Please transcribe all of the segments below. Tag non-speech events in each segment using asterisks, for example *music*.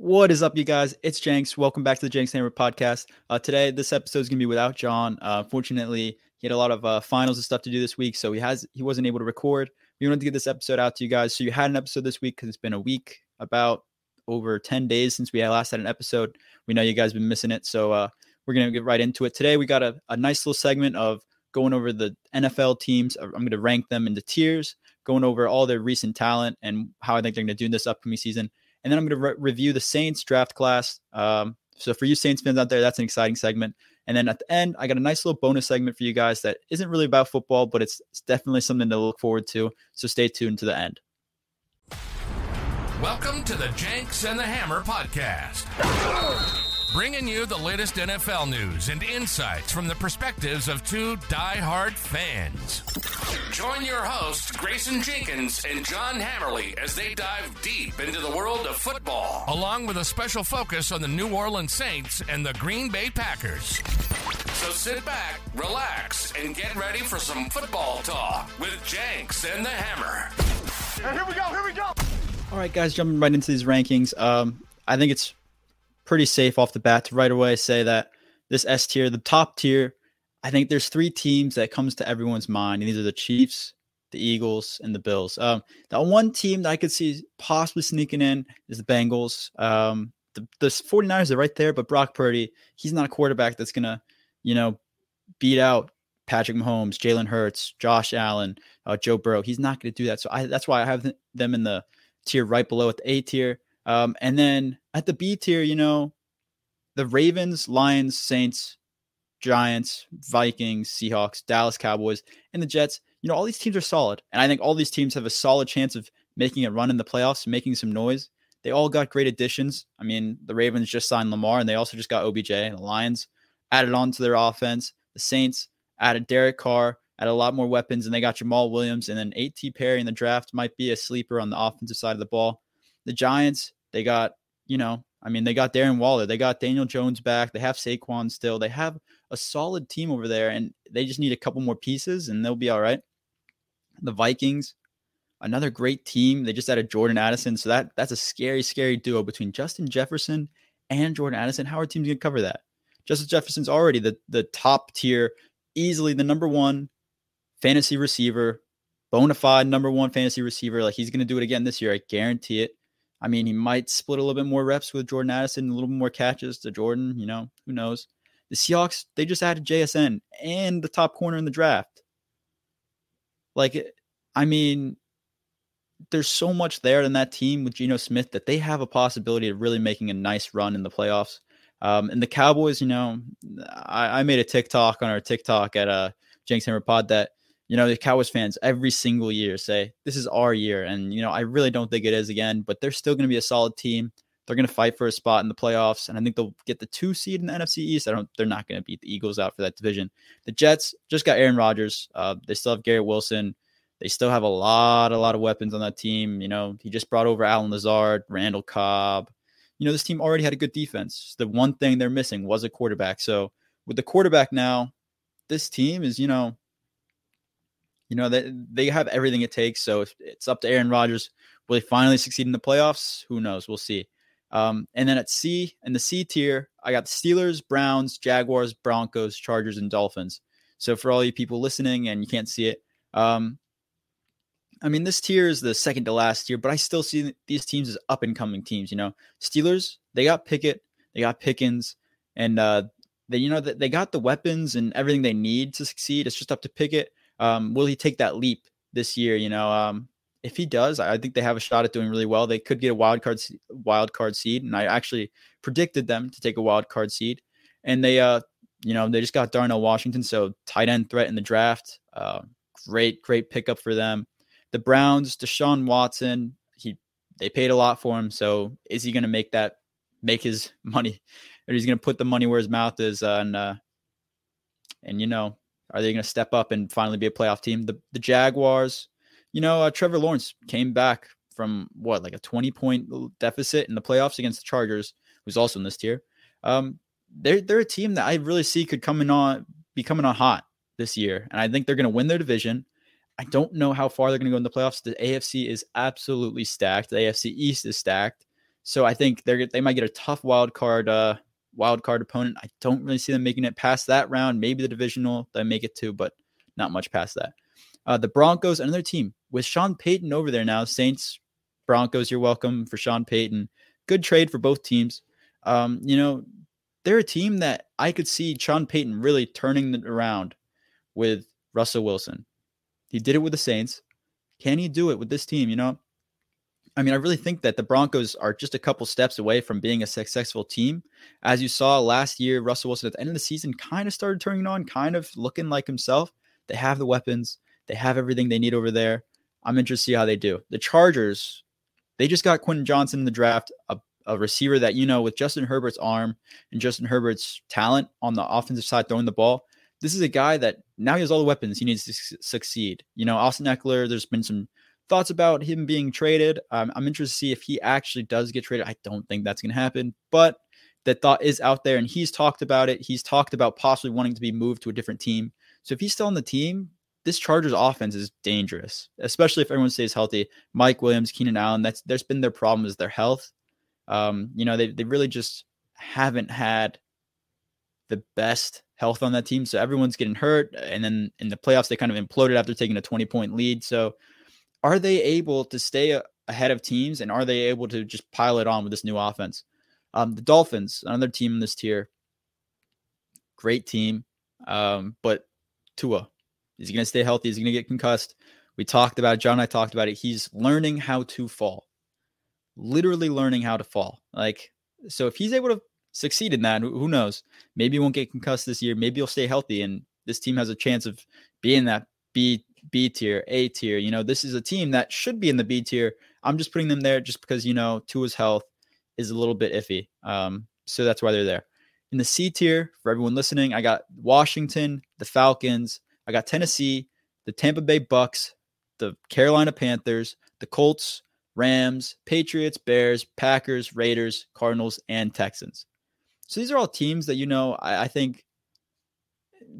What is up, you guys? It's Jenks. Welcome back to the Jenks Hammer podcast. Uh, today, this episode is going to be without John. Uh, fortunately, he had a lot of uh, finals and stuff to do this week, so he has he wasn't able to record. We wanted to get this episode out to you guys, so you had an episode this week because it's been a week, about over ten days since we last had an episode. We know you guys been missing it, so uh, we're gonna get right into it today. We got a, a nice little segment of going over the NFL teams. I'm going to rank them into tiers, going over all their recent talent and how I think they're going to do in this upcoming season. And then I'm going to re- review the Saints draft class. Um, so for you Saints fans out there, that's an exciting segment. And then at the end, I got a nice little bonus segment for you guys that isn't really about football, but it's, it's definitely something to look forward to. So stay tuned to the end. Welcome to the Jenks and the Hammer podcast bringing you the latest NFL news and insights from the perspectives of two die-hard fans. Join your hosts, Grayson Jenkins and John Hammerly, as they dive deep into the world of football, along with a special focus on the New Orleans Saints and the Green Bay Packers. So sit back, relax, and get ready for some football talk with Jenks and the Hammer. And here we go, here we go. All right, guys, jumping right into these rankings. Um, I think it's pretty safe off the bat to right away say that this S tier, the top tier, I think there's three teams that comes to everyone's mind, and these are the Chiefs, the Eagles, and the Bills. Um, the one team that I could see possibly sneaking in is the Bengals. Um, the, the 49ers are right there, but Brock Purdy, he's not a quarterback that's gonna, you know, beat out Patrick Mahomes, Jalen Hurts, Josh Allen, uh, Joe Burrow. He's not going to do that. So I, that's why I have them in the tier right below at the A tier. Um, and then at the B tier, you know, the Ravens, Lions, Saints, Giants, Vikings, Seahawks, Dallas Cowboys, and the Jets. You know, all these teams are solid. And I think all these teams have a solid chance of making a run in the playoffs, making some noise. They all got great additions. I mean, the Ravens just signed Lamar and they also just got OBJ. The Lions added on to their offense. The Saints added Derek Carr, added a lot more weapons, and they got Jamaal Williams. And then A.T. Perry in the draft might be a sleeper on the offensive side of the ball. The Giants, they got, you know, I mean, they got Darren Waller, they got Daniel Jones back, they have Saquon still, they have a solid team over there, and they just need a couple more pieces, and they'll be all right. The Vikings, another great team. They just added Jordan Addison, so that that's a scary, scary duo between Justin Jefferson and Jordan Addison. How are teams going to cover that? Justin Jefferson's already the the top tier, easily the number one fantasy receiver, bona fide number one fantasy receiver. Like he's going to do it again this year. I guarantee it. I mean, he might split a little bit more reps with Jordan Addison, a little bit more catches to Jordan. You know, who knows? The Seahawks, they just added JSN and the top corner in the draft. Like, I mean, there's so much there in that team with Geno Smith that they have a possibility of really making a nice run in the playoffs. Um, and the Cowboys, you know, I, I, made a TikTok on our TikTok at uh, Jenks Hammer Pod that you know, the Cowboys fans every single year say, this is our year. And, you know, I really don't think it is again, but they're still going to be a solid team. They're going to fight for a spot in the playoffs. And I think they'll get the two seed in the NFC East. I don't, they're not going to beat the Eagles out for that division. The Jets just got Aaron Rodgers. Uh, they still have Garrett Wilson. They still have a lot, a lot of weapons on that team. You know, he just brought over Allen Lazard, Randall Cobb. You know, this team already had a good defense. The one thing they're missing was a quarterback. So with the quarterback now, this team is, you know, you know, they, they have everything it takes. So it's up to Aaron Rodgers. Will he finally succeed in the playoffs? Who knows? We'll see. Um, and then at C, in the C tier, I got the Steelers, Browns, Jaguars, Broncos, Chargers, and Dolphins. So for all you people listening and you can't see it, um, I mean, this tier is the second to last tier, but I still see these teams as up and coming teams. You know, Steelers, they got Pickett, they got Pickens, and uh, they, you know, they got the weapons and everything they need to succeed. It's just up to Pickett um, will he take that leap this year? You know, um, if he does, I think they have a shot at doing really well. They could get a wild card wild card seed, and I actually predicted them to take a wild card seed. And they, uh, you know, they just got Darnell Washington, so tight end threat in the draft. Uh, great, great pickup for them. The Browns, Deshaun Watson, he they paid a lot for him, so is he going to make that make his *laughs* money, or he's going to put the money where his mouth is. Uh, and uh, and you know, are they going to step up and finally be a playoff team? The the Jaguars, you know, uh, Trevor Lawrence came back from what like a 20 point deficit in the playoffs against the Chargers, who's also in this tier. Um, they're they're a team that I really see could come in on be coming on hot this year, and I think they're going to win their division. I don't know how far they're going to go in the playoffs. The AFC is absolutely stacked. The AFC East is stacked, so I think they're they might get a tough wild card uh, wild card opponent. I don't really see them making it past that round. Maybe the divisional they make it to, but not much past that. Uh, the Broncos, another team with Sean Payton over there now. Saints, Broncos, you're welcome for Sean Payton. Good trade for both teams. Um, you know, they're a team that I could see Sean Payton really turning it around with Russell Wilson. He did it with the Saints. Can he do it with this team? You know, I mean, I really think that the Broncos are just a couple steps away from being a successful team. As you saw last year, Russell Wilson at the end of the season kind of started turning on, kind of looking like himself. They have the weapons, they have everything they need over there. I'm interested to see how they do. The Chargers, they just got Quentin Johnston in the draft, a, a receiver that, you know, with Justin Herbert's arm and Justin Herbert's talent on the offensive side throwing the ball, this is a guy that now he has all the weapons he needs to succeed. You know, Austin Ekeler, there's been some thoughts about him being traded. Um, I'm interested to see if he actually does get traded. I don't think that's going to happen, but that thought is out there and he's talked about it. He's talked about possibly wanting to be moved to a different team. So if he's still on the team, this Chargers offense is dangerous, especially if everyone stays healthy. Mike Williams, Keenan Allen, that's there's been their problem is their health. Um, you know, they they really just haven't had the best health on that team. So everyone's getting hurt. And then in the playoffs, they kind of imploded after taking a 20 point lead. So are they able to stay ahead of teams and are they able to just pile it on with this new offense? Um, the Dolphins, another team in this tier, great team. Um, but Tua, is he going to stay healthy? Is he going to get concussed? We talked about it. John I talked about it. He's learning how to fall, literally learning how to fall. Like, so if he's able to succeed in that, who knows? Maybe he won't get concussed this year. Maybe he'll stay healthy and this team has a chance of being that B B tier, A tier. You know, this is a team that should be in the B tier. I'm just putting them there just because you know Tua's health is a little bit iffy. Um, so that's why they're there. In the C tier, for everyone listening, I got Washington, the Falcons, I got Tennessee, the Tampa Bay Bucks, the Carolina Panthers, the Colts, Rams, Patriots, Bears, Packers, Raiders, Cardinals, and Texans. So these are all teams that you know I, I think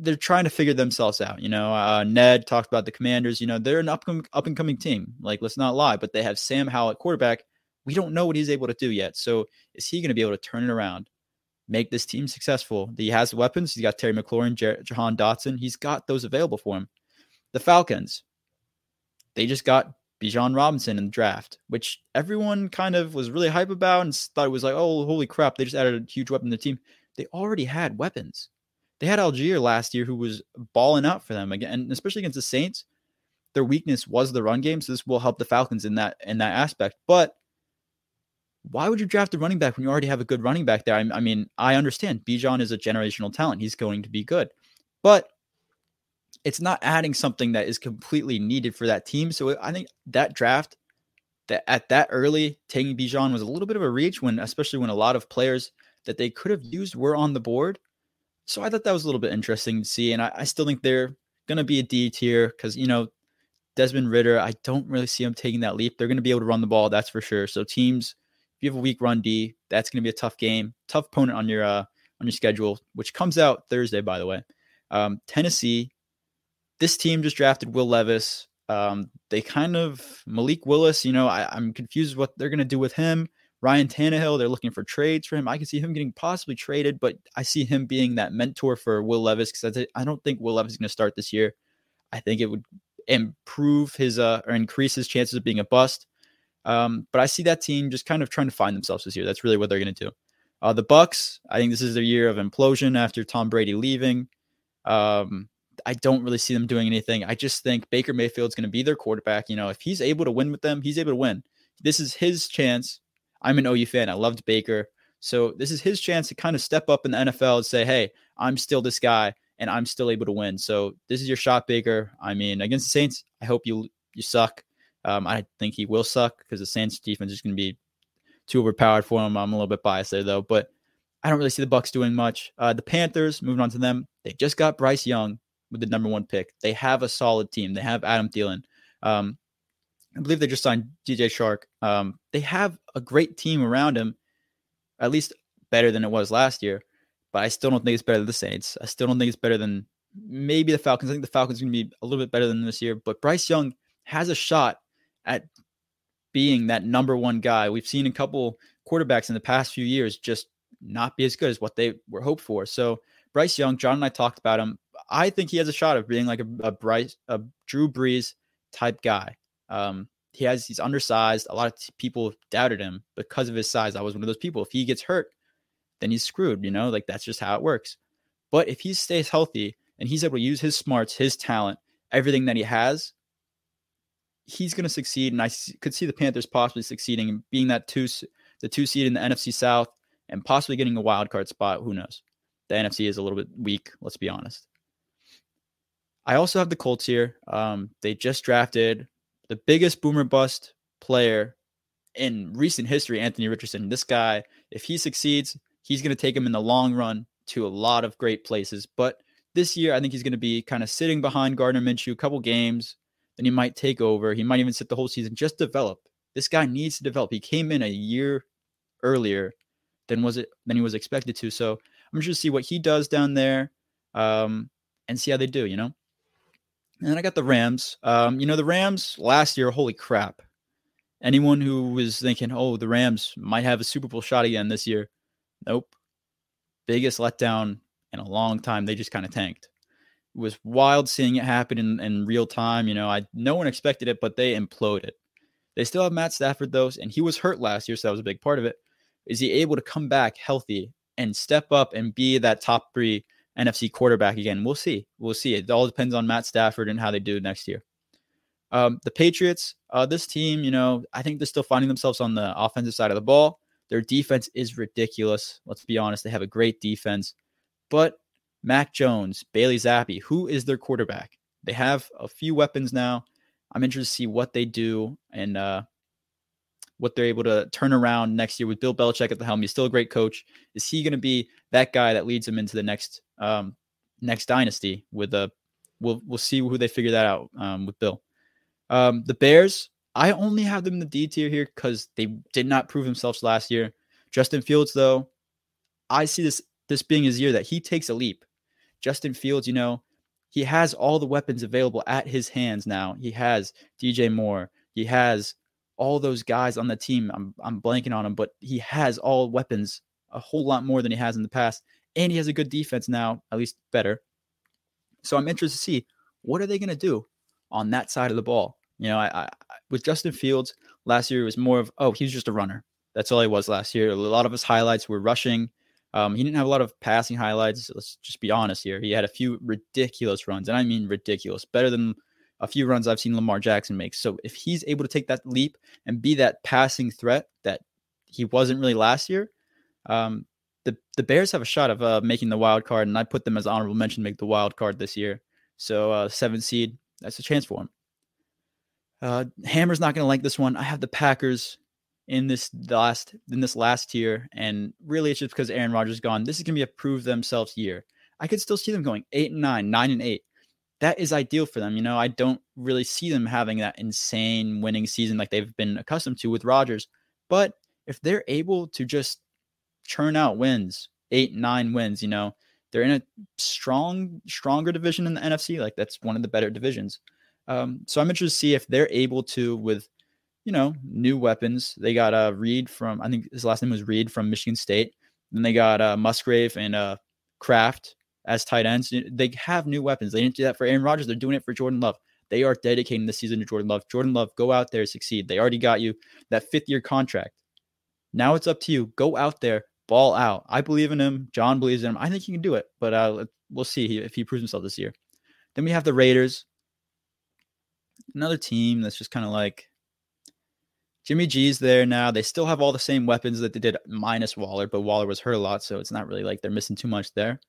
they're trying to figure themselves out. You know, uh, Ned talked about the Commanders. You know, they're an up up and coming team. Like, let's not lie, but they have Sam Howell at quarterback. We don't know what he's able to do yet. So, is he going to be able to turn it around, make this team successful? He has weapons. He's got Terry McLaurin, Jer- Jahan Dotson. He's got those available for him. The Falcons, they just got Bijan Robinson in the draft, which everyone kind of was really hype about and thought it was like, oh, holy crap, they just added a huge weapon to the team. They already had weapons. They had Allgeier last year who was balling out for them again, and especially against the Saints. Their weakness was the run game, so this will help the Falcons in that in that aspect. But why would you draft a running back when you already have a good running back there? I, I mean, I understand Bijan is a generational talent; he's going to be good, but it's not adding something that is completely needed for that team. So I think that draft that at that early taking Bijan was a little bit of a reach when, especially when a lot of players that they could have used were on the board. So I thought that was a little bit interesting to see. And I, I still think they're going to be a D tier because, you know, Desmond Ridder, I don't really see him taking that leap. They're going to be able to run the ball, that's for sure. So teams, if you have a weak run D, that's going to be a tough game, tough opponent on your uh, on your schedule, which comes out Thursday, by the way. Um, Tennessee, this team just drafted Will Levis. Um, they kind of Malik Willis, you know, I, I'm confused what they're going to do with him. Ryan Tannehill, they're looking for trades for him. I can see him getting possibly traded, but I see him being that mentor for Will Levis because I don't think Will Levis is going to start this year. I think it would improve his uh, or increase his chances of being a bust. Um, but I see that team just kind of trying to find themselves this year. That's really what they're going to do. Uh, the Bucks, I think this is their year of implosion after Tom Brady leaving. Um, I don't really see them doing anything. I just think Baker Mayfield's going to be their quarterback. You know, if he's able to win with them, he's able to win. This is his chance I'm an OU fan. I loved Baker. So this is his chance to kind of step up in the NFL and say, hey, I'm still this guy and I'm still able to win. So this is your shot, Baker. I mean, against the Saints, I hope you you suck. Um, I think he will suck because the Saints defense is going to be too overpowered for him. I'm a little bit biased there though, but I don't really see the Bucks doing much. Uh, the Panthers, moving on to them, they just got Bryce Young with the number one pick. They have a solid team. They have Adam Thielen. Um, I believe they just signed DJ Chark. Um, they have a great team around him, at least better than it was last year. But I still don't think it's better than the Saints. I still don't think it's better than maybe the Falcons. I think the Falcons are going to be a little bit better than this year. But Bryce Young has a shot at being that number one guy. We've seen a couple quarterbacks in the past few years just not be as good as what they were hoped for. So Bryce Young, John and I talked about him. I think he has a shot of being like a, a Bryce, a Drew Brees type guy. Um, he has he's undersized. A lot of t- people doubted him because of his size. I was one of those people. If he gets hurt, then he's screwed. You know, like that's just how it works. But if he stays healthy and he's able to use his smarts, his talent, everything that he has, he's going to succeed. And I could see the Panthers possibly succeeding and being that two, the two seed in the NFC South and possibly getting a wild card spot. Who knows? The NFC is a little bit weak. Let's be honest. I also have the Colts here. Um, they just drafted the biggest boomer bust player in recent history, Anthony Richardson. This guy, if he succeeds, he's going to take him in the long run to a lot of great places. But this year, I think he's going to be kind of sitting behind Gardner Minshew a couple games. Then he might take over. He might even sit the whole season. Just develop. This guy needs to develop. He came in a year earlier than was it than he was expected to. So I'm just going to see what he does down there, um, and see how they do. You know. And then I got the Rams. Um, you know, the Rams last year, holy crap. Anyone who was thinking, oh, the Rams might have a Super Bowl shot again this year, nope. Biggest letdown in a long time. They just kind of tanked. It was wild seeing it happen in, in real time. You know, I no one expected it, but they imploded. They still have Matt Stafford, though, and he was hurt last year, so that was a big part of it. Is he able to come back healthy and step up and be that top three NFC quarterback again. We'll see. We'll see. It all depends on Matt Stafford and how they do next year. Um, the Patriots, uh, this team, you know, I think they're still finding themselves on the offensive side of the ball. Their defense is ridiculous. Let's be honest. They have a great defense. But Mac Jones, Bailey Zappe, who is their quarterback? They have a few weapons now. I'm interested to see what they do and uh, what they're able to turn around next year with Bill Belichick at the helm. He's still a great coach. Is he going to be that guy that leads them into the next um, next dynasty? With a we'll we'll see who they figure that out um, with Bill. Um, the Bears, I only have them in the D tier here because they did not prove themselves last year. Justin Fields, though, I see this this being his year that he takes a leap. Justin Fields, you know, he has all the weapons available at his hands now. He has DJ Moore. He has all those guys on the team. I'm I'm blanking on him, but he has all weapons, a whole lot more than he has in the past, and he has a good defense now, at least better. So I'm interested to see what are they going to do on that side of the ball. You know, I, I with Justin Fields last year it was more of oh he was just a runner. That's all he was last year. A lot of his highlights were rushing. Um, he didn't have a lot of passing highlights. Let's just be honest here. He had a few ridiculous runs, and I mean ridiculous, better than a few runs I've seen Lamar Jackson make. So if he's able to take that leap and be that passing threat that he wasn't really last year, um, the the Bears have a shot of uh, making the wild card, and I put them as honorable mention make the wild card this year. So uh, seven seed, that's a chance for them. Uh, Hammer's not going to like this one. I have the Packers in this last in this last year, and really it's just because Aaron Rodgers is gone. This is going to be a prove themselves year. I could still see them going eight and nine, nine and eight that is ideal for them. You know, I don't really see them having that insane winning season like they've been accustomed to with Rodgers. But if they're able to just churn out wins, eight, nine wins, you know, they're in a strong, stronger division in the NFC. Like that's one of the better divisions. Um, so I'm interested to see if they're able to, with you know, new weapons. They got a uh, Reed from I think his last name was Reed from Michigan State. Then they got uh, Musgrave and uh, Kraft as tight ends. They have new weapons. They didn't do that for Aaron Rodgers. They're doing it for Jordan Love. They are dedicating the season to Jordan Love. Jordan Love, go out there, succeed. They already got you that fifth year contract. Now it's up to you. Go out there, ball out. I believe in him. John believes in him. I think he can do it, but uh, we'll see if he proves himself this year. Then we have the Raiders, another team that's just kind of like Jimmy G's there now. They still have all the same weapons that they did minus Waller, but Waller was hurt a lot, so it's not really like they're missing too much there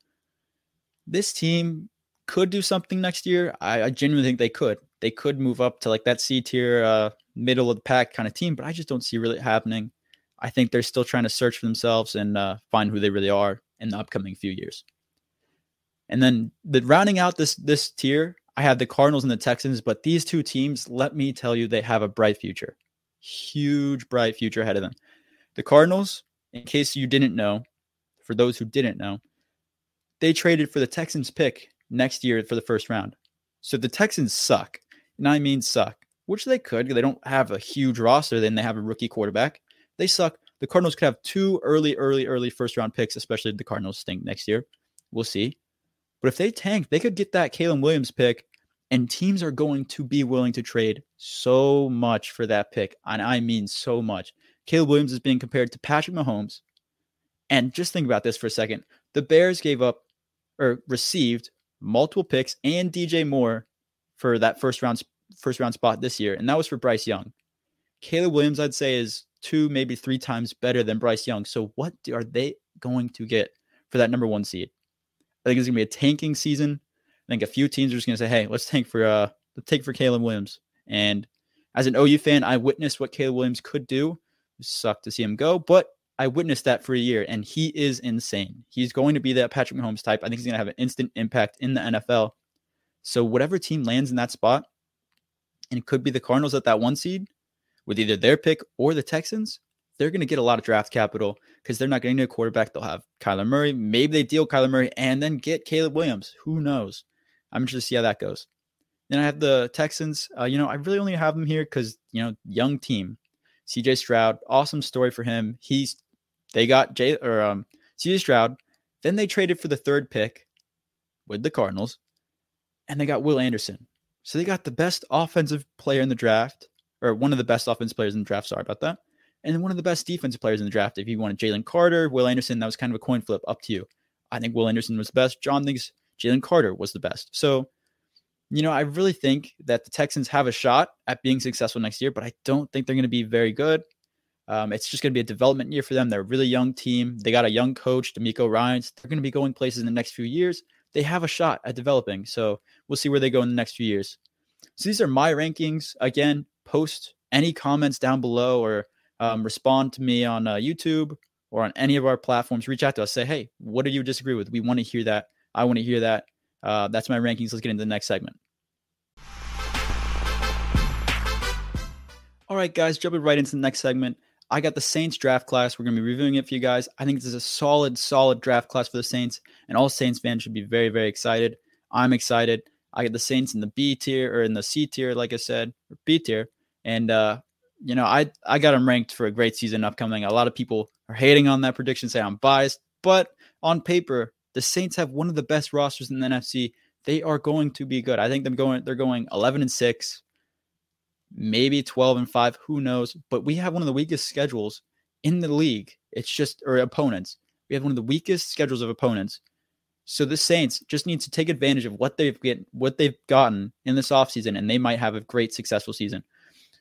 this team could do something next year. I, I genuinely think they could. They could move up to like that C tier, uh, middle of the pack kind of team, but I just don't see really happening. I think they're still trying to search for themselves and uh, find who they really are in the upcoming few years. And then the rounding out this this tier, I have the Cardinals and the Texans, but these two teams, let me tell you, they have a bright future. Huge bright future ahead of them. The Cardinals, in case you didn't know, for those who didn't know, they traded for the Texans pick next year for the first round. So the Texans suck. And I mean suck, which they could. They don't have a huge roster, then they have a rookie quarterback. They suck. The Cardinals could have two early, early, early first round picks, especially the Cardinals stink next year. We'll see. But if they tank, they could get that Caleb Williams pick, and teams are going to be willing to trade so much for that pick. And I mean so much. Caleb Williams is being compared to Patrick Mahomes. And just think about this for a second. The Bears gave up or received multiple picks and DJ Moore for that first round first round spot this year, and that was for Bryce Young. Caleb Williams, I'd say, is two, maybe three times better than Bryce Young. So what are they going to get for that number one seed? I think it's gonna be a tanking season. I think a few teams are just gonna say, "Hey, let's tank for uh, let's take for Caleb Williams." And as an OU fan, I witnessed what Caleb Williams could do. Sucked to see him go, but I witnessed that for a year, and he is insane. He's going to be that Patrick Mahomes type. I think he's going to have an instant impact in the NFL. So whatever team lands in that spot, and it could be the Cardinals at that one seed, with either their pick or the Texans, they're going to get a lot of draft capital because they're not getting a quarterback. They'll have Kyler Murray. Maybe they deal Kyler Murray and then get Caleb Williams. Who knows? I'm interested to see how that goes. Then I have the Texans. Uh, you know, I really only have them here because you know, young team. CJ Stroud, awesome story for him. He's they got Jay or um, CJ Stroud. Then they traded for the third pick with the Cardinals, and they got Will Anderson. So they got the best offensive player in the draft, or one of the best offensive players in the draft. Sorry about that. And then one of the best defensive players in the draft. If you wanted Jalen Carter, Will Anderson, that was kind of a coin flip. Up to you. I think Will Anderson was the best. John thinks Jalen Carter was the best. So, you know, I really think that the Texans have a shot at being successful next year, but I don't think they're going to be very good. Um, it's just going to be a development year for them. They're a really young team. They got a young coach, DeMeco Ryans. They're going to be going places in the next few years. They have a shot at developing. So we'll see where they go in the next few years. So these are my rankings. Again, post any comments down below or um, respond to me on uh, YouTube or on any of our platforms. Reach out to us. Say, hey, what do you disagree with? We want to hear that. I want to hear that. Uh, that's my rankings. Let's get into the next segment. All right, guys, jumping right into the next segment. I got the Saints draft class. We're going to be reviewing it for you guys. I think this is a solid, solid draft class for the Saints, and all Saints fans should be very, very excited. I'm excited. I get the Saints in the B tier or in the C tier, like I said, or B tier, and uh, you know, I I got them ranked for a great season upcoming. A lot of people are hating on that prediction, say I'm biased, but on paper, the Saints have one of the best rosters in the NFC. They are going to be good. I think them going they're going 11 and 6 maybe 12 and 5, who knows? But we have one of the weakest schedules in the league. It's just or opponents. We have one of the weakest schedules of opponents. So the Saints just need to take advantage of what they've get what they've gotten in this offseason, and they might have a great successful season.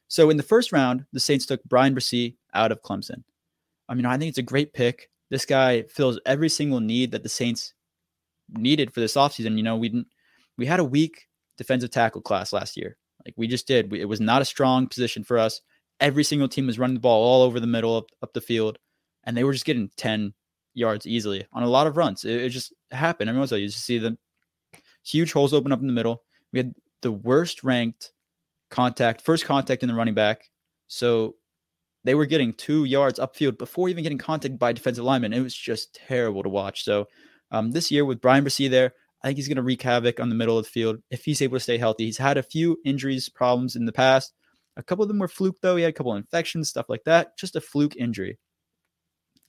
So in the first round, the Saints took Bryan Bresee out of Clemson. I mean, I think it's a great pick. This guy fills every single need that the Saints needed for this offseason. You know, we we had a weak defensive tackle class last year. Like we just did. We, it was not a strong position for us. Every single team was running the ball all over the middle up, up the field, and they were just getting 10 yards easily on a lot of runs. It, it just happened. Everyone's like, you just see the huge holes open up in the middle. We had the worst ranked contact, first contact in the running back. So they were getting two yards upfield before even getting contacted by defensive linemen. It was just terrible to watch. So um, this year with Bryan Bresee there, I think he's going to wreak havoc on the middle of the field if he's able to stay healthy. He's had a few injuries problems in the past. A couple of them were fluke, though. He had a couple of infections, stuff like that. Just a fluke injury.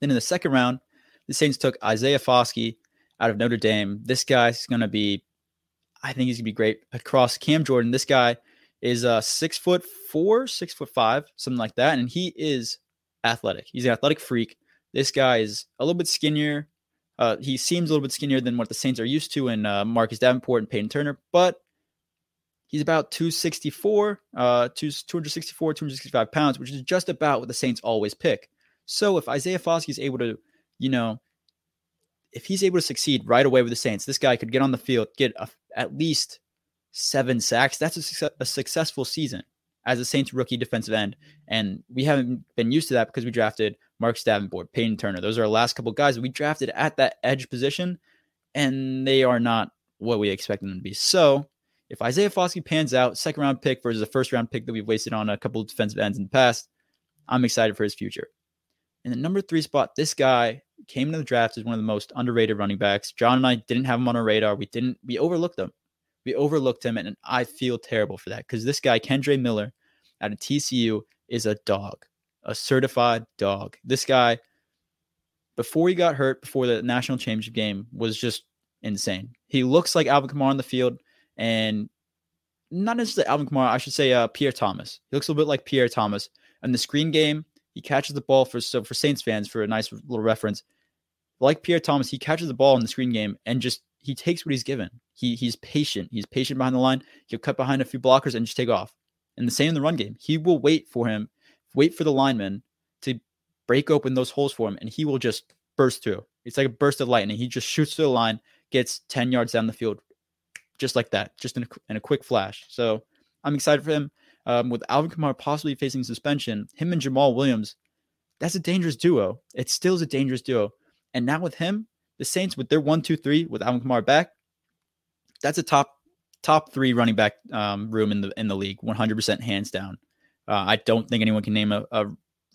Then in the second round, the Saints took Isaiah Foskey out of Notre Dame. This guy's going to be, I think he's going to be great across Cam Jordan. This guy is uh, six foot four, six foot five, something like that. And he is athletic. He's an athletic freak. This guy is a little bit skinnier, uh, he seems a little bit skinnier than what the Saints are used to in uh, Marcus Davenport and Peyton Turner, but he's about 264, uh, 264, 265 pounds, which is just about what the Saints always pick. So if Isaiah Foskey is able to, you know, if he's able to succeed right away with the Saints, this guy could get on the field, get a, at least seven sacks. That's a, a successful season. as a Saints rookie defensive end. And we haven't been used to that because we drafted Mark Davenport, Peyton Turner. Those are our last couple guys we drafted at that edge position, and they are not what we expected them to be. So if Isaiah Foskey pans out, second round pick versus a first round pick that we've wasted on a couple of defensive ends in the past, I'm excited for his future. In the number three spot, this guy came to the draft as one of the most underrated running backs. John and I didn't have him on our radar. We didn't, we overlooked him. We overlooked him, and I feel terrible for that because this guy, Kendre Miller, out of TCU, is a dog, a certified dog. This guy, before he got hurt, before the national championship game, was just insane. He looks like Alvin Kamara on the field, and not necessarily Alvin Kamara, I should say uh, Pierre Thomas. He looks a little bit like Pierre Thomas. And the screen game, he catches the ball for so for Saints fans for a nice little reference. Like Pierre Thomas, he catches the ball in the screen game and just he takes what he's given. He he's patient. He's patient behind the line. He'll cut behind a few blockers and just take off. And the same in the run game. He will wait for him, wait for the lineman to break open those holes for him, and he will just burst through. It's like a burst of lightning. He just shoots through the line, gets 10 yards down the field, just like that, just in a, in a quick flash. So I'm excited for him. Um, with Alvin Kamara possibly facing suspension, him and Jamaal Williams, that's a dangerous duo. It still is a dangerous duo. And now with him, the Saints with their one, two, three, with Alvin Kamara back, that's a top top three running back um, room in the in the league, 100% hands down. Uh, I don't think anyone can name a, a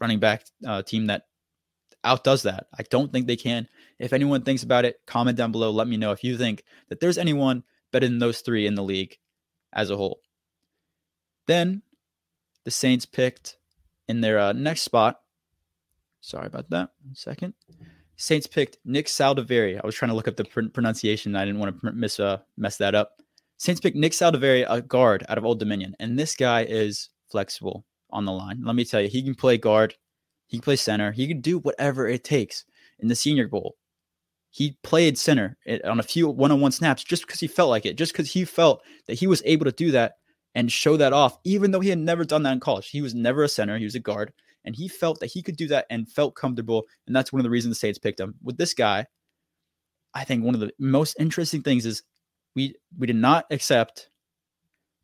running back uh, team that outdoes that. I don't think they can. If anyone thinks about it, comment down below. Let me know if you think that there's anyone better than those three in the league as a whole. Then the Saints picked in their uh, next spot. Sorry about that. One second. Saints picked Nick Saldiveri. I was trying to look up the pr- pronunciation. I didn't want to miss uh, mess that up. Saints picked Nick Saldiveri, a guard out of Old Dominion, and this guy is flexible on the line. Let me tell you, he can play guard, he can play center, he can do whatever it takes. In the Senior Bowl, he played center on a few one-on-one snaps just because he felt like it, just because he felt that he was able to do that and show that off, even though he had never done that in college. He was never a center; he was a guard, and he felt that he could do that and felt comfortable. And that's one of the reasons the Saints picked him. With this guy, I think one of the most interesting things is we we did not accept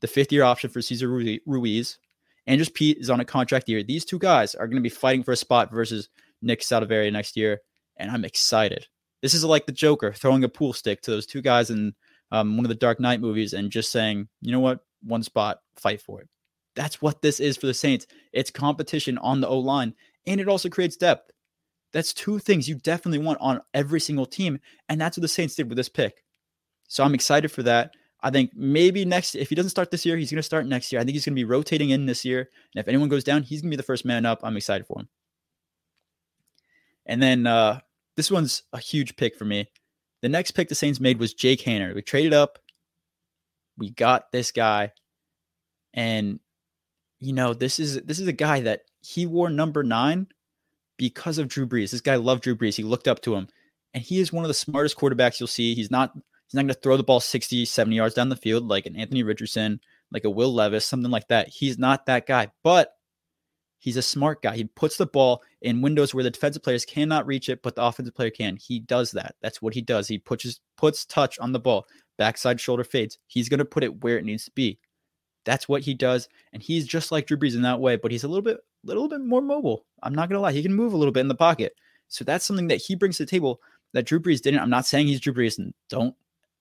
the fifth year option for Cesar Ruiz. Andrus Peat is on a contract year. These two guys are going to be fighting for a spot versus Nick Saldiveri next year, and I'm excited. This is like the Joker throwing a pool stick to those two guys in um, one of the Dark Knight movies and just saying, you know what, one spot, fight for it. That's what this is for the Saints. It's competition on the O line, and it also creates depth. That's two things you definitely want on every single team, and that's what the Saints did with this pick. So I'm excited for that. I think maybe next, if he doesn't start this year, he's going to start next year. I think he's going to be rotating in this year. And if anyone goes down, he's going to be the first man up. I'm excited for him. And then uh, this one's a huge pick for me. The next pick the Saints made was Jake Haener. We traded up. We got this guy. And you know, this is this is a guy that he wore number nine because of Drew Brees. This guy loved Drew Brees. He looked up to him. And he is one of the smartest quarterbacks you'll see. He's not he's not going to throw the ball 60, 70 yards down the field like an Anthony Richardson, like a Will Levis, something like that. He's not that guy. But he's a smart guy. He puts the ball in windows where the defensive players cannot reach it, but the offensive player can. He does that. That's what he does. He puts puts touch on the ball, backside shoulder fades. He's going to put it where it needs to be. That's what he does, and he's just like Drew Brees in that way, but he's a little bit, little bit more mobile. I'm not gonna lie, he can move a little bit in the pocket. So that's something that he brings to the table that Drew Brees didn't. I'm not saying he's Drew Brees, and don't.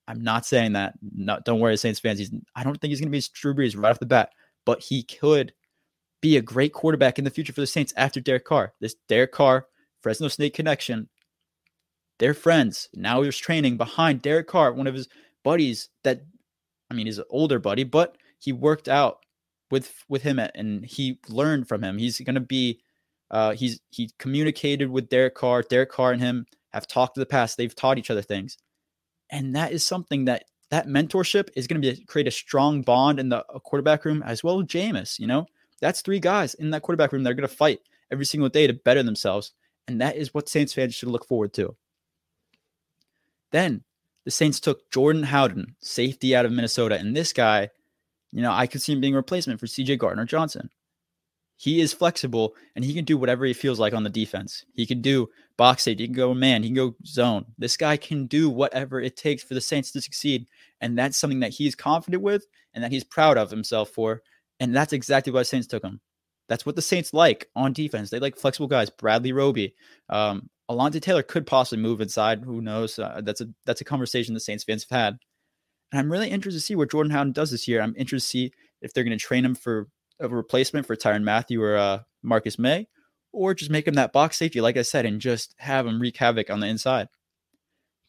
I'm not saying that. No, don't worry, Saints fans. He's. I don't think he's gonna be Drew Brees right off the bat, but he could be a great quarterback in the future for the Saints after Derek Carr. This Derek Carr, Fresno State connection. They're friends. Now he's training behind Derek Carr, one of his buddies that I mean, he's an older buddy, but he worked out with with him and he learned from him. He's going to be uh, he's he communicated with Derek Carr. Derek Carr and him have talked in the past. They've taught each other things, and that is something that that mentorship is going to be create a strong bond in the quarterback room as well as Jameis. You know, that's three guys in that quarterback room that are going to fight every single day to better themselves, and that is what Saints fans should look forward to. Then the Saints took Jordan Howden, safety out of Minnesota, and this guy you know, I could see him being a replacement for CJ Gardner Johnson. He is flexible and he can do whatever he feels like on the defense. He can do box safety, he can go man, he can go zone. This guy can do whatever it takes for the Saints to succeed. And that's something that he's confident with and that he's proud of himself for. And that's exactly why Saints took him. That's what the Saints like on defense. They like flexible guys. Bradley Roby, um, Alontae Taylor could possibly move inside. Who knows? Uh, that's a that's a conversation the Saints fans have had. And I'm really interested to see what Jordan Howden does this year. I'm interested to see if they're going to train him for a replacement for Tyrann Mathieu or uh, Marcus Maye, or just make him that box safety, like I said, and just have him wreak havoc on the inside.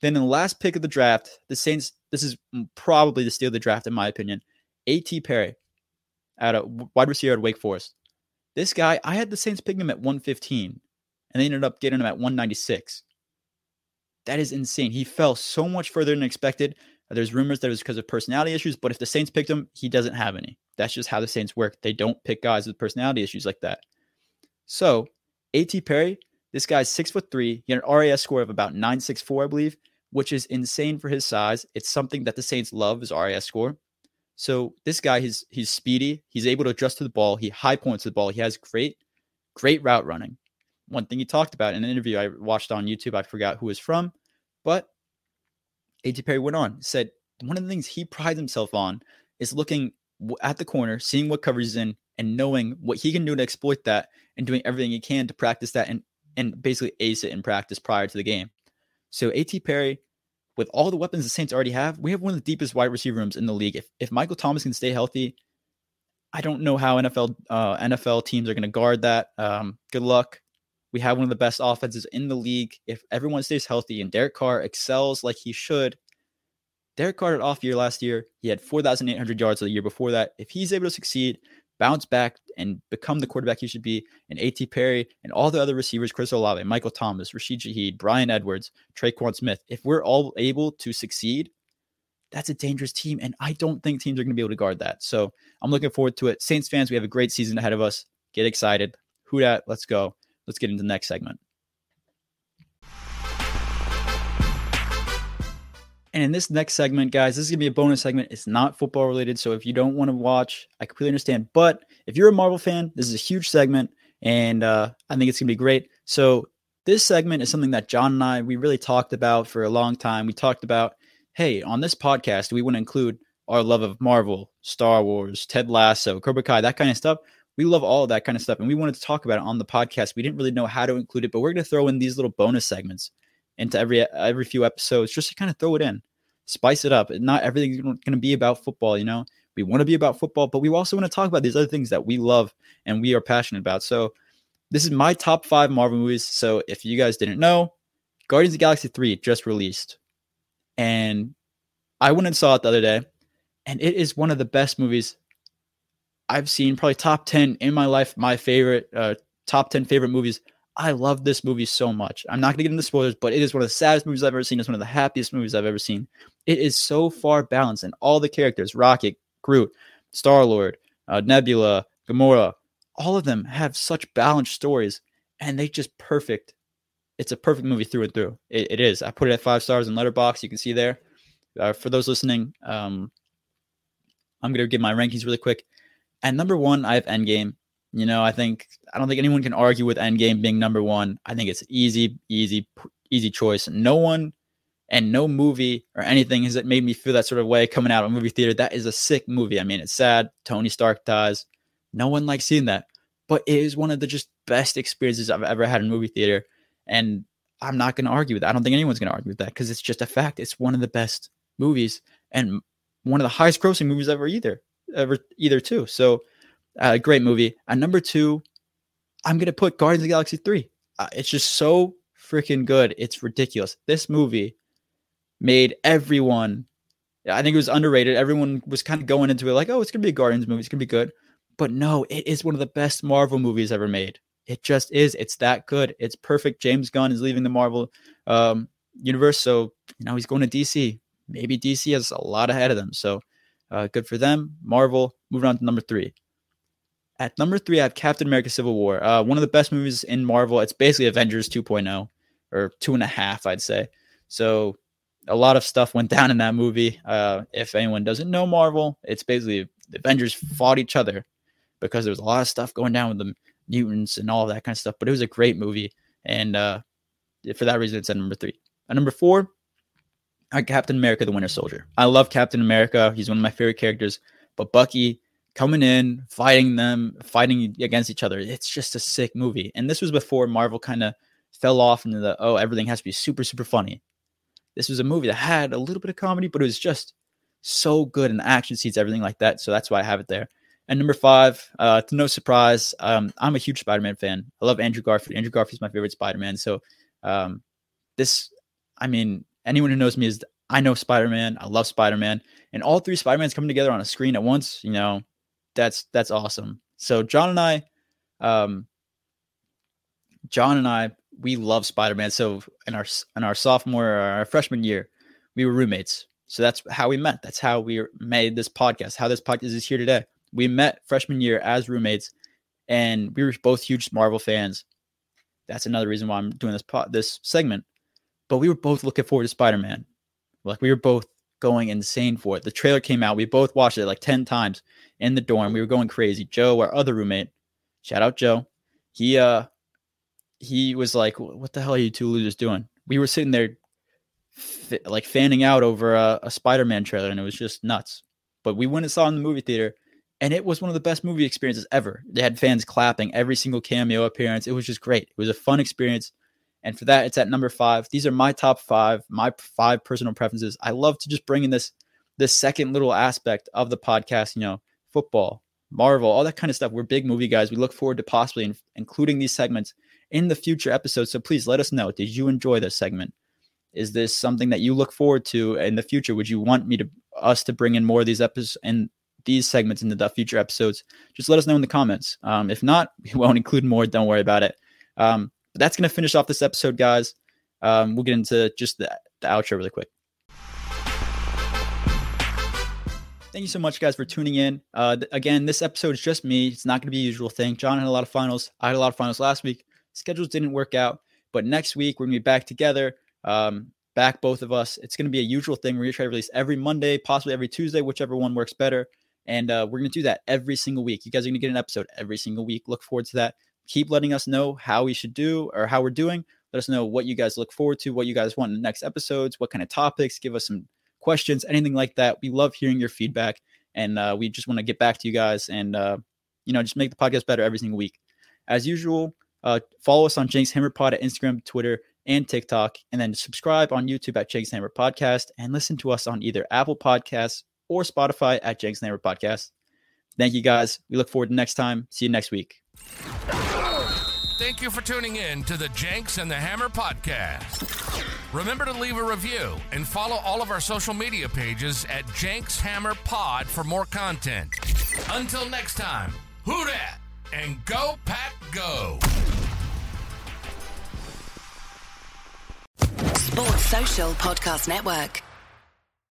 Then in the last pick of the draft, the Saints, this is probably the steal of the draft, in my opinion. A.T. Perry, at a wide receiver at Wake Forest. This guy, I had the Saints picking him at 115, and they ended up getting him at 196. That is insane. He fell so much further than expected. There's rumors that it was because of personality issues, but if the Saints picked him, he doesn't have any. That's just how the Saints work. They don't pick guys with personality issues like that. So, A.T. Perry, this guy's six foot three. He had an RAS score of about 964, I believe, which is insane for his size. It's something that the Saints love is RAS score. So this guy, he's he's speedy. He's able to adjust to the ball. He high points the ball. He has great, great route running. One thing he talked about in an interview I watched on YouTube, I forgot who was from, but A.T. Perry went on, said one of the things he prides himself on is looking at the corner, seeing what coverage is in, and knowing what he can do to exploit that and doing everything he can to practice that and, and basically ace it in practice prior to the game. So A.T. Perry, with all the weapons the Saints already have, we have one of the deepest wide receiver rooms in the league. If, if Michael Thomas can stay healthy, I don't know how NFL uh, NFL teams are going to guard that. Um, good luck. We have one of the best offenses in the league. If everyone stays healthy and Derek Carr excels like he should, Derek Carr had off year last year. He had 4,800 yards the year before that. If he's able to succeed, bounce back, and become the quarterback he should be, and A.T. Perry and all the other receivers, Chris Olave, Michael Thomas, Rashid Shaheed, Bryan Edwards, Tre'Quan Smith, if we're all able to succeed, that's a dangerous team. And I don't think teams are going to be able to guard that. So I'm looking forward to it. Saints fans, we have a great season ahead of us. Get excited. Who dat? Let's go. Let's get into the next segment. And in this next segment, guys, this is gonna be a bonus segment. It's not football related, so if you don't want to watch, I completely understand. But if you're a Marvel fan, this is a huge segment, and uh, I think it's gonna be great. So this segment is something that John and I we really talked about for a long time. We talked about, hey, on this podcast, we want to include our love of Marvel, Star Wars, Ted Lasso, Cobra Kai, that kind of stuff. We love all that kind of stuff, and we wanted to talk about it on the podcast. We didn't really know how to include it, but we're gonna throw in these little bonus segments into every every few episodes just to kind of throw it in, spice it up. Not everything's going to be about football, you know. We want to be about football, but we also want to talk about these other things that we love and we are passionate about. So this is my top five Marvel movies. So if you guys didn't know, Guardians of Galaxy 3 just released. And I went and saw it the other day, and it is one of the best movies I've seen, probably top 10 in my life, my favorite, uh, top 10 favorite movies I love this movie so much. I'm not going to get into spoilers, but it is one of the saddest movies I've ever seen. It's one of the happiest movies I've ever seen. It is so far balanced, and all the characters Rocket, Groot, Star Lord, uh, Nebula, Gamora all of them have such balanced stories, and they just perfect. It's a perfect movie through and through. it, it is. I put it at five stars in Letterboxd. You can see there. Uh, for those listening, um, I'm going to give my rankings really quick. At number one, I have Endgame. You know, I think I don't think anyone can argue with Endgame being number one. I think it's easy, easy, easy choice. No one and no movie or anything has it made me feel that sort of way coming out of a movie theater. That is a sick movie. I mean, it's sad. Tony Stark dies. No one likes seeing that, but it is one of the just best experiences I've ever had in movie theater. And I'm not going to argue with that. I don't think anyone's going to argue with that because it's just a fact. It's one of the best movies and one of the highest grossing movies ever either, ever either too. So uh, great movie. At number two, I'm gonna put Guardians of the Galaxy three. Uh, it's just so freaking good. It's ridiculous. This movie made everyone. I think it was underrated. Everyone was kind of going into it like, oh, it's gonna be a Guardians movie. It's gonna be good. But no, it is one of the best Marvel movies ever made. It just is. It's that good. It's perfect. James Gunn is leaving the Marvel um, universe, so you know he's going to DC. Maybe DC has a lot ahead of them. So uh, good for them. Marvel. Moving on to number three. At number three, I have Captain America Civil War. Uh, one of the best movies in Marvel. It's basically Avengers 2.0 or two and a half, I'd say. So a lot of stuff went *laughs* down in that movie. Uh, if anyone doesn't know Marvel, it's basically the Avengers fought each other because there was a lot of stuff going down with the mutants and all that kind of stuff. But it was a great movie. And uh, for that reason, it's at number three. At number four, Captain America the Winter Soldier. I love Captain America. He's one of my favorite characters. But Bucky coming in, fighting them, fighting against each other. It's just a sick movie. And this was before Marvel kind of fell off into the oh, everything has to be super, super funny. This was a movie that had a little bit of comedy, but it was just so good and the action scenes, everything like that. So that's why I have it there. And number five, uh, to no surprise, um, I'm a huge Spider-Man fan. I love Andrew Garfield. Andrew Garfield's my favorite Spider-Man. So um, this, I mean, anyone who knows me is I know Spider-Man. I love Spider-Man, and all three Spider-Mans coming together on a screen at once. You know, that's that's awesome. So John and I, um, John and I, we love Spider-Man. So in our in our sophomore or our freshman year, we were roommates. So that's how we met. That's how we made this podcast. How this podcast is here today. We met freshman year as roommates, and we were both huge Marvel fans. That's another reason why I'm doing this pod, this segment. But we were both looking forward to Spider-Man. Like we were both going insane for it. The trailer came out. We both watched it like 10 times in the dorm. We were going crazy. Joe, our other roommate, shout out Joe. He uh he was like, "What the hell are you two losers doing?" We were sitting there f- like fanning out over a, a Spider-Man trailer and it was just nuts. But we went and saw in the movie theater and it was one of the best movie experiences ever. They had fans clapping every single cameo appearance. It was just great. It was a fun experience. And for that, it's at number five. These are my top five, my five personal preferences. I love to just bring in this this second little aspect of the podcast, you know, football, Marvel, all that kind of stuff. We're big movie guys. We look forward to possibly in, including these segments in the future episodes. So please let us know. Did you enjoy this segment? Is this something that you look forward to in the future? Would you want me to us to bring in more of these episodes and these segments into the future episodes? Just let us know in the comments. Um, if not, *laughs* we won't include more. Don't worry about it. Um, but that's going to finish off this episode, guys. Um, we'll get into just the, the outro really quick. Thank you so much, guys, for tuning in. Uh, th- again, this episode is just me. It's not going to be a usual thing. John had a lot of finals. I had a lot of finals last week. Schedules didn't work out, but next week we're going to be back together. Um, back both of us. It's going to be a usual thing. We're going to try to release every Monday, possibly every Tuesday, whichever one works better. And uh, we're going to do that every single week. You guys are going to get an episode every single week. Look forward to that keep letting us know how we should do or how we're doing. Let us know what you guys look forward to, what you guys want in the next episodes, what kind of topics. Give us some questions, anything like that. We love hearing your feedback, and uh, we just want to get back to you guys and uh, you know just make the podcast better every single week. As usual, uh, follow us on Jenks Hammer Pod at Instagram, Twitter, and TikTok, and then subscribe on YouTube at Jenks Hammer Podcast, and listen to us on either Apple Podcasts or Spotify at Jenks Hammer Podcast. Thank you guys. We look forward to next time. See you next week. Thank you for tuning in to the Jenks and the Hammer podcast. Remember to leave a review and follow all of our social media pages at Jenks Hammer Pod for more content. Until next time, who dat and go pack go. Sports Social Podcast Network.